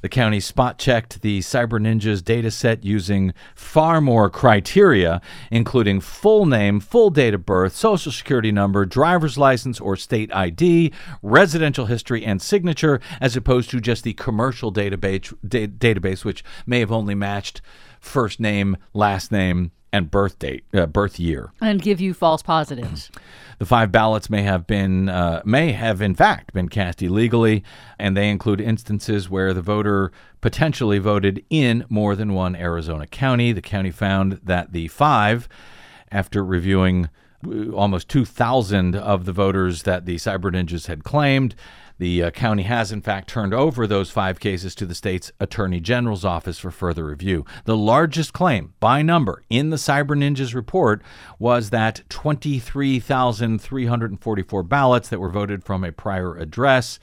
S2: The county spot checked the Cyber Ninjas data set using far more criteria, including full name, full date of birth, social security number, driver's license or state ID, residential history, and signature, as opposed to just the commercial database, da- database which may have only matched first name, last name, and birth date, uh, birth year.
S5: And give you false positives.
S2: The five ballots may have been, uh, may have in fact been cast illegally, and they include instances where the voter potentially voted in more than one Arizona county. The county found that the five, after reviewing uh, almost 2,000 of the voters that the cyber ninjas had claimed, the uh, county has, in fact, turned over those five cases to the state's attorney general's office for further review. The largest claim by number in the Cyber Ninjas report was that 23,344 ballots that were voted from a prior address.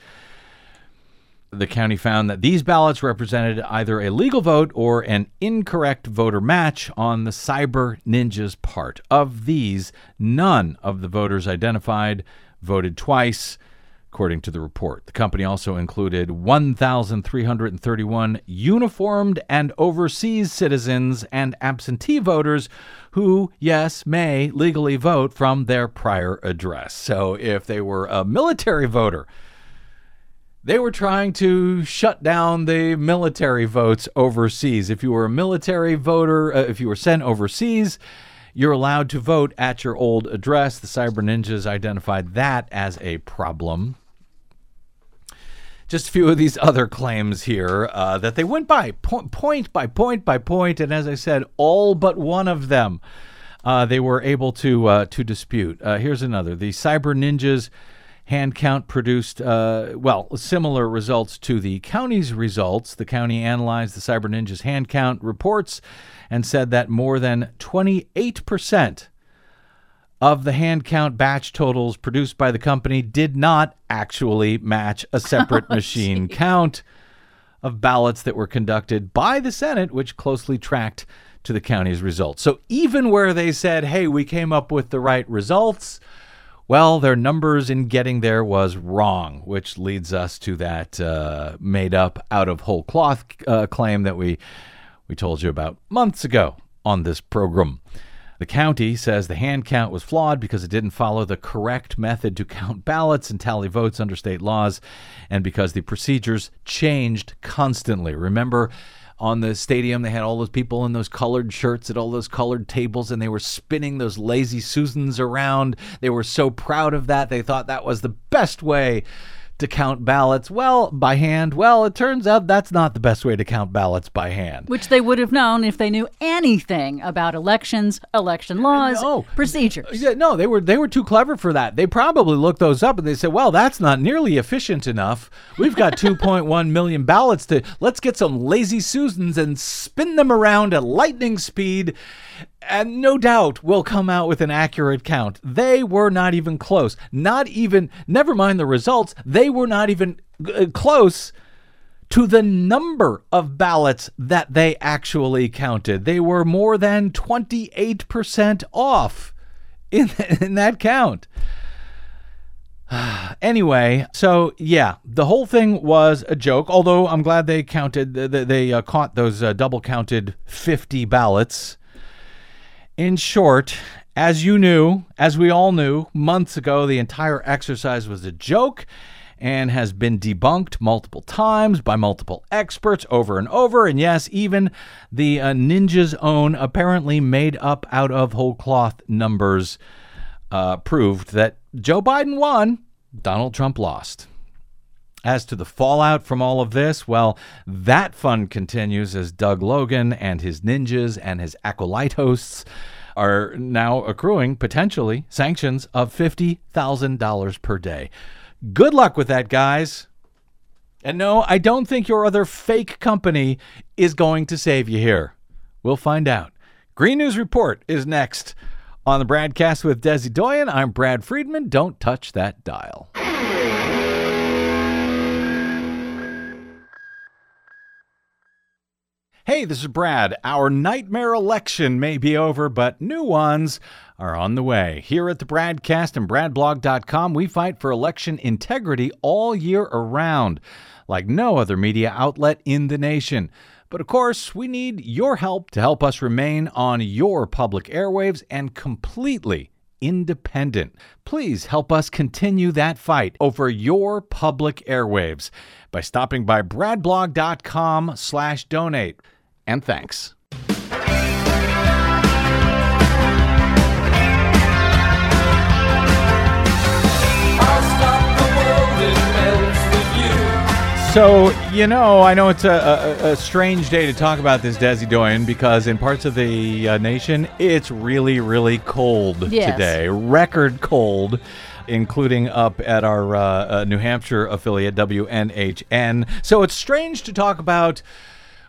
S2: The county found that these ballots represented either a legal vote or an incorrect voter match on the Cyber Ninjas part. Of these, none of the voters identified voted twice according to the report. The company also included 1,331 uniformed and overseas citizens and absentee voters who, yes, may legally vote from their prior address. So if they were a military voter, they were trying to shut down the military votes overseas. If you were a military voter, uh, if you were sent overseas, you're allowed to vote at your old address. The Cyber Ninjas identified that as a problem. Just a few of these other claims here uh, that they went by po- point by point by point, and as I said, all but one of them uh, they were able to uh, to dispute. Uh, here's another: the Cyber Ninjas hand count produced uh, well similar results to the county's results. The county analyzed the Cyber Ninjas hand count reports and said that more than 28 percent of the hand count batch totals produced by the company did not actually match a separate machine count of ballots that were conducted by the Senate, which closely tracked to the county's results. So even where they said, hey, we came up with the right results, well, their numbers in getting there was wrong, which leads us to that uh, made up out of whole cloth uh, claim that we, we told you about months ago on this program. The county says the hand count was flawed because it didn't follow the correct method to count ballots and tally votes under state laws, and because the procedures changed constantly. Remember, on the stadium, they had all those people in those colored shirts at all those colored tables, and they were spinning those lazy Susans around. They were so proud of that. They thought that was the best way to count ballots. Well, by hand. Well, it turns out that's not the best way to count ballots by hand.
S5: Which they would have known if they knew anything about elections, election laws,
S2: No.
S5: procedures.
S2: Yeah, no, they were they were too clever for that. They probably looked those up and they said, "Well, that's not nearly efficient enough. We've got 2.1 million ballots to let's get some lazy susans and spin them around at lightning speed." And no doubt we'll come out with an accurate count. They were not even close. Not even, never mind the results, they were not even uh, close to the number of ballots that they actually counted. They were more than 28% off in, in that count. Anyway, so yeah, the whole thing was a joke. Although I'm glad they counted, they, they uh, caught those uh, double counted 50 ballots. In short, as you knew, as we all knew months ago, the entire exercise was a joke and has been debunked multiple times by multiple experts over and over. And yes, even the uh, ninja's own, apparently made up out of whole cloth numbers, uh, proved that Joe Biden won, Donald Trump lost. As to the fallout from all of this, well, that fun continues as Doug Logan and his ninjas and his acolyte hosts are now accruing potentially sanctions of $50,000 per day. Good luck with that, guys. And no, I don't think your other fake company is going to save you here. We'll find out. Green News Report is next. On the BradCast with Desi Doyen, I'm Brad Friedman. Don't touch that dial. Hey, this is Brad. Our nightmare election may be over, but new ones are on the way. Here at the Bradcast and BradBlog.com, we fight for election integrity all year around, like no other media outlet in the nation. But of course, we need your help to help us remain on your public airwaves and completely independent. Please help us continue that fight over your public airwaves by stopping by bradblog.com slash donate. And thanks. So, you know, I know it's a, a, a, strange day to talk about this, Desi Doyen, because in parts of the uh, nation, it's really, really cold
S5: Yes.
S2: today. Record cold, including up at our uh, uh, New Hampshire affiliate, WNHN. So it's strange to talk about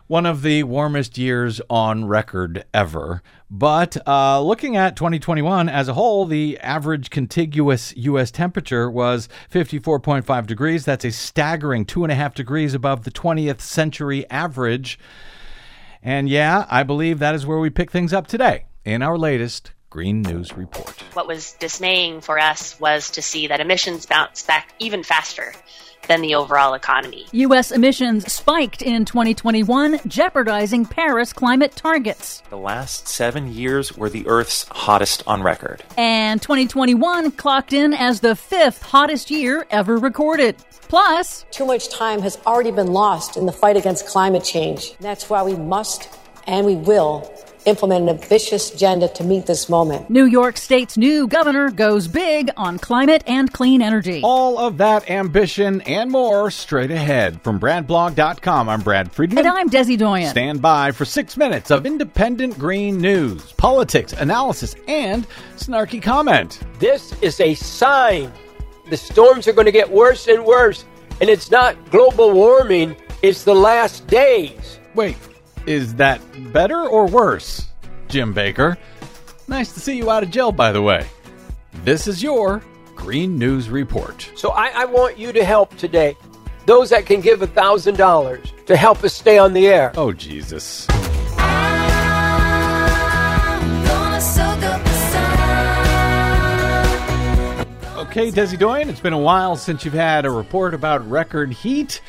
S2: one of the warmest years on record ever. But uh, looking at 2021 as a whole, the average contiguous U.S. temperature was 54.5 degrees. That's a staggering two and a half degrees above the 20th century average. And yeah, I believe that is where we pick things up today in our latest Green News Report.
S7: What was dismaying for us was to see that emissions bounced back even faster than the overall economy.
S5: U.S. emissions spiked in 2021, jeopardizing Paris climate targets.
S8: The last seven years were the Earth's hottest on record.
S5: And 2021 clocked in as the fifth hottest year ever recorded. Plus,
S9: Too much time has already been lost in the fight against climate change. That's why we must and we will implement an ambitious agenda to meet this moment.
S5: New York State's new governor goes big on climate and clean energy.
S2: All of that ambition and more straight ahead. From BradBlog.com, I'm Brad Friedman.
S5: And I'm Desi Doyen.
S2: Stand by for six minutes of independent green news, politics, analysis, and snarky comment.
S10: This is a sign. The storms are going to get worse and worse. And it's not global warming, it's the last days.
S2: Wait, is that better or worse? Jim Baker. Nice to see you out of jail, by the way. This is your Green News Report.
S10: So I, I want you to help today. Those that can give $1,000 to help us stay on the air.
S2: Oh, Jesus. Okay, Desi Doyen, it's been a while since you've had a report about record heat,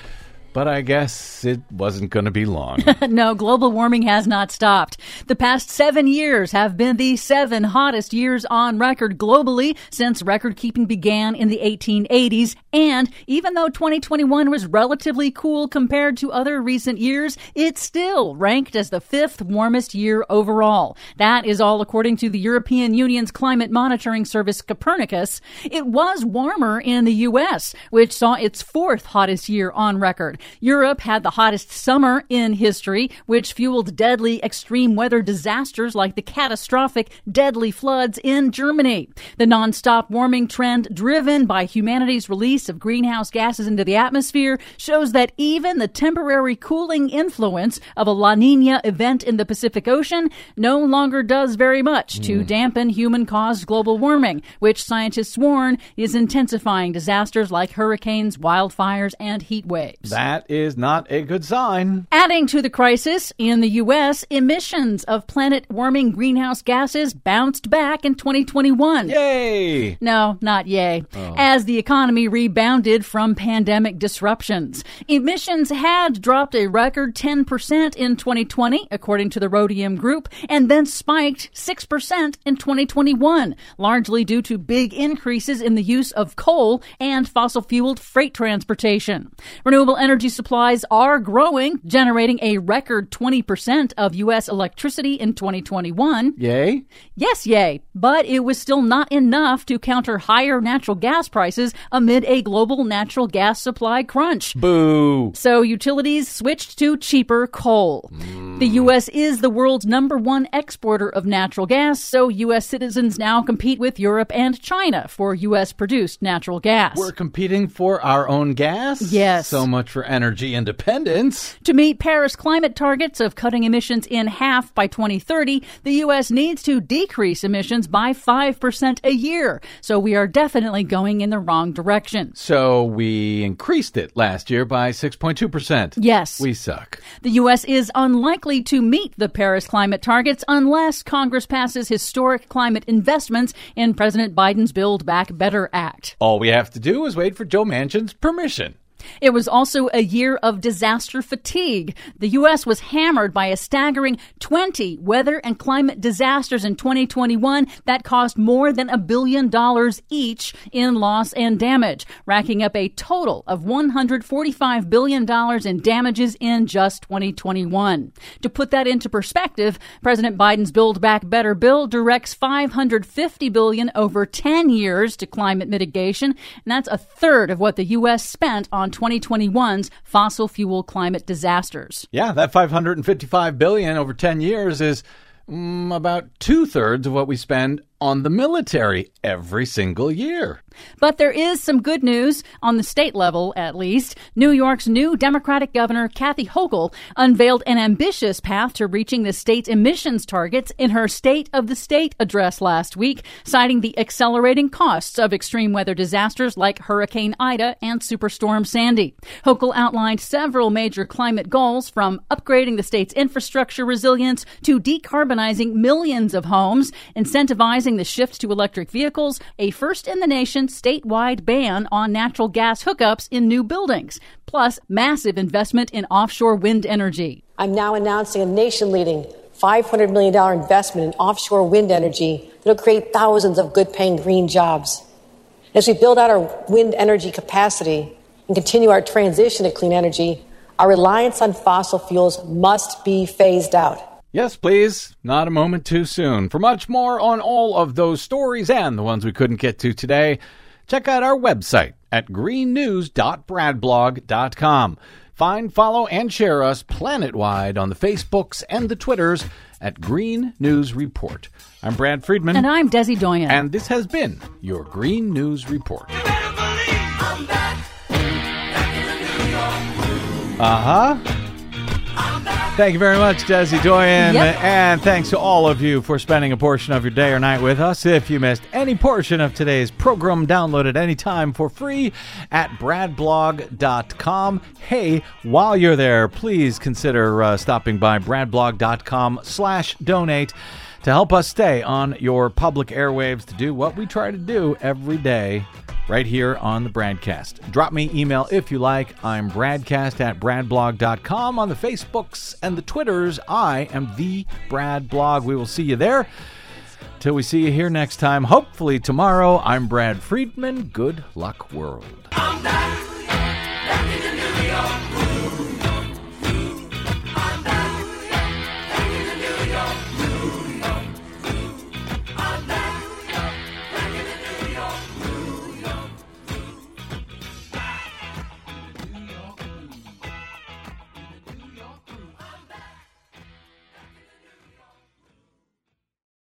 S2: but I guess it wasn't going to be long.
S5: no, global warming has not stopped. The past seven years have been the seven hottest years on record globally since record keeping began in the 1880s. And even though 2021 was relatively cool compared to other recent years, it still ranked as the fifth warmest year overall. That is all according to the European Union's climate monitoring service Copernicus. It was warmer in the U.S., which saw its fourth hottest year on record. Europe had the hottest summer in history, which fueled deadly extreme weather disasters like the catastrophic deadly floods in Germany. The nonstop warming trend driven by humanity's release of greenhouse gases into the atmosphere shows that even the temporary cooling influence of a La Nina event in the Pacific Ocean no longer does very much to hmm. dampen human caused global warming, which scientists warn is intensifying disasters like hurricanes, wildfires, and heat waves.
S2: that is not a good sign.
S5: Adding to the crisis, in the U.S., emissions of planet warming greenhouse gases bounced back in 2021.
S2: Yay!
S5: No, not yay. Oh. As the economy rebounded from pandemic disruptions. Emissions had dropped a record 10% in 2020, according to the Rhodium Group, and then spiked 6% in 2021, largely due to big increases in the use of coal and fossil fueled freight transportation. Renewable energy supplies are growing, generating a record 20% of U.S. electricity in 2021.
S2: Yay?
S5: Yes, yay. But it was still not enough to counter higher natural gas prices amid a global natural gas supply crunch.
S2: Boo.
S5: So utilities switched to cheaper coal. The hmm. U.S. is the world's number one exporter of natural gas, so U.S. citizens now compete with Europe and China for U.S. produced natural gas.
S2: We're competing for our own gas?
S5: Yes.
S2: So much for energy independence.
S5: To meet Paris climate targets of cutting emissions in half by 2030, the U.S. needs to decrease emissions by 5% a year. So we are definitely going in the wrong direction.
S2: So we increased it last year by 6.2%.
S5: Yes.
S2: We suck.
S5: The U.S. is unlikely to meet the Paris climate targets unless Congress passes historic climate investments in President Biden's Build Back Better Act.
S2: All we have to do is wait for Joe Manchin's permission.
S5: It was also a year of disaster fatigue. The U.S. was hammered by a staggering 20 weather and climate disasters in 2021 that cost more than a billion dollars each in loss and damage, racking up a total of $145 billion in damages in just 2021. To put that into perspective, President Biden's Build Back Better bill directs 550 billion over 10 years to climate mitigation, and that's a third of what the U.S. spent on 2021's fossil fuel climate disasters.
S2: Yeah, that 555 billion over 10 years is mm, about two thirds of what we spend on the military every single year.
S5: But there is some good news on the state level, at least. New York's new Democratic Governor, Kathy Hochul, unveiled an ambitious path to reaching the state's emissions targets in her State of the State address last week, citing the accelerating costs of extreme weather disasters like Hurricane Ida and Superstorm Sandy. Hochul outlined several major climate goals from upgrading the state's infrastructure resilience to decarbonizing millions of homes, incentivizing the shift to electric vehicles, a first in the nation statewide ban on natural gas hookups in new buildings, plus massive investment in offshore wind energy.
S9: I'm now announcing a nation leading $500 million investment in offshore wind energy that will create thousands of good paying green jobs. As we build out our wind energy capacity and continue our transition to clean energy, our reliance on fossil fuels must be phased out.
S2: Yes, please. Not a moment too soon. For much more on all of those stories and the ones we couldn't get to today, check out our website at greennews.bradblog.com. Find, follow, and share us planet-wide on the Facebooks and the Twitters at Green News Report. I'm Brad Friedman.
S5: And I'm Desi Doyen.
S2: And this has been your Green News Report. Uh huh. Thank you very much, Desi Doyen.
S5: Yep.
S2: And thanks to all of you for spending a portion of your day or night with us. If you missed any portion of today's program, download it anytime for free at bradblog.com. Hey, while you're there, please consider uh, stopping by bradblog.com slash donate to help us stay on your public airwaves to do what we try to do every day right here on the Bradcast. Drop me email if you like. I'm bradcast at bradblog.com. On the Facebooks and the Twitters, I am the Brad Blog. We will see you there. Till we see you here next time, hopefully tomorrow, I'm Brad Friedman. Good luck, world.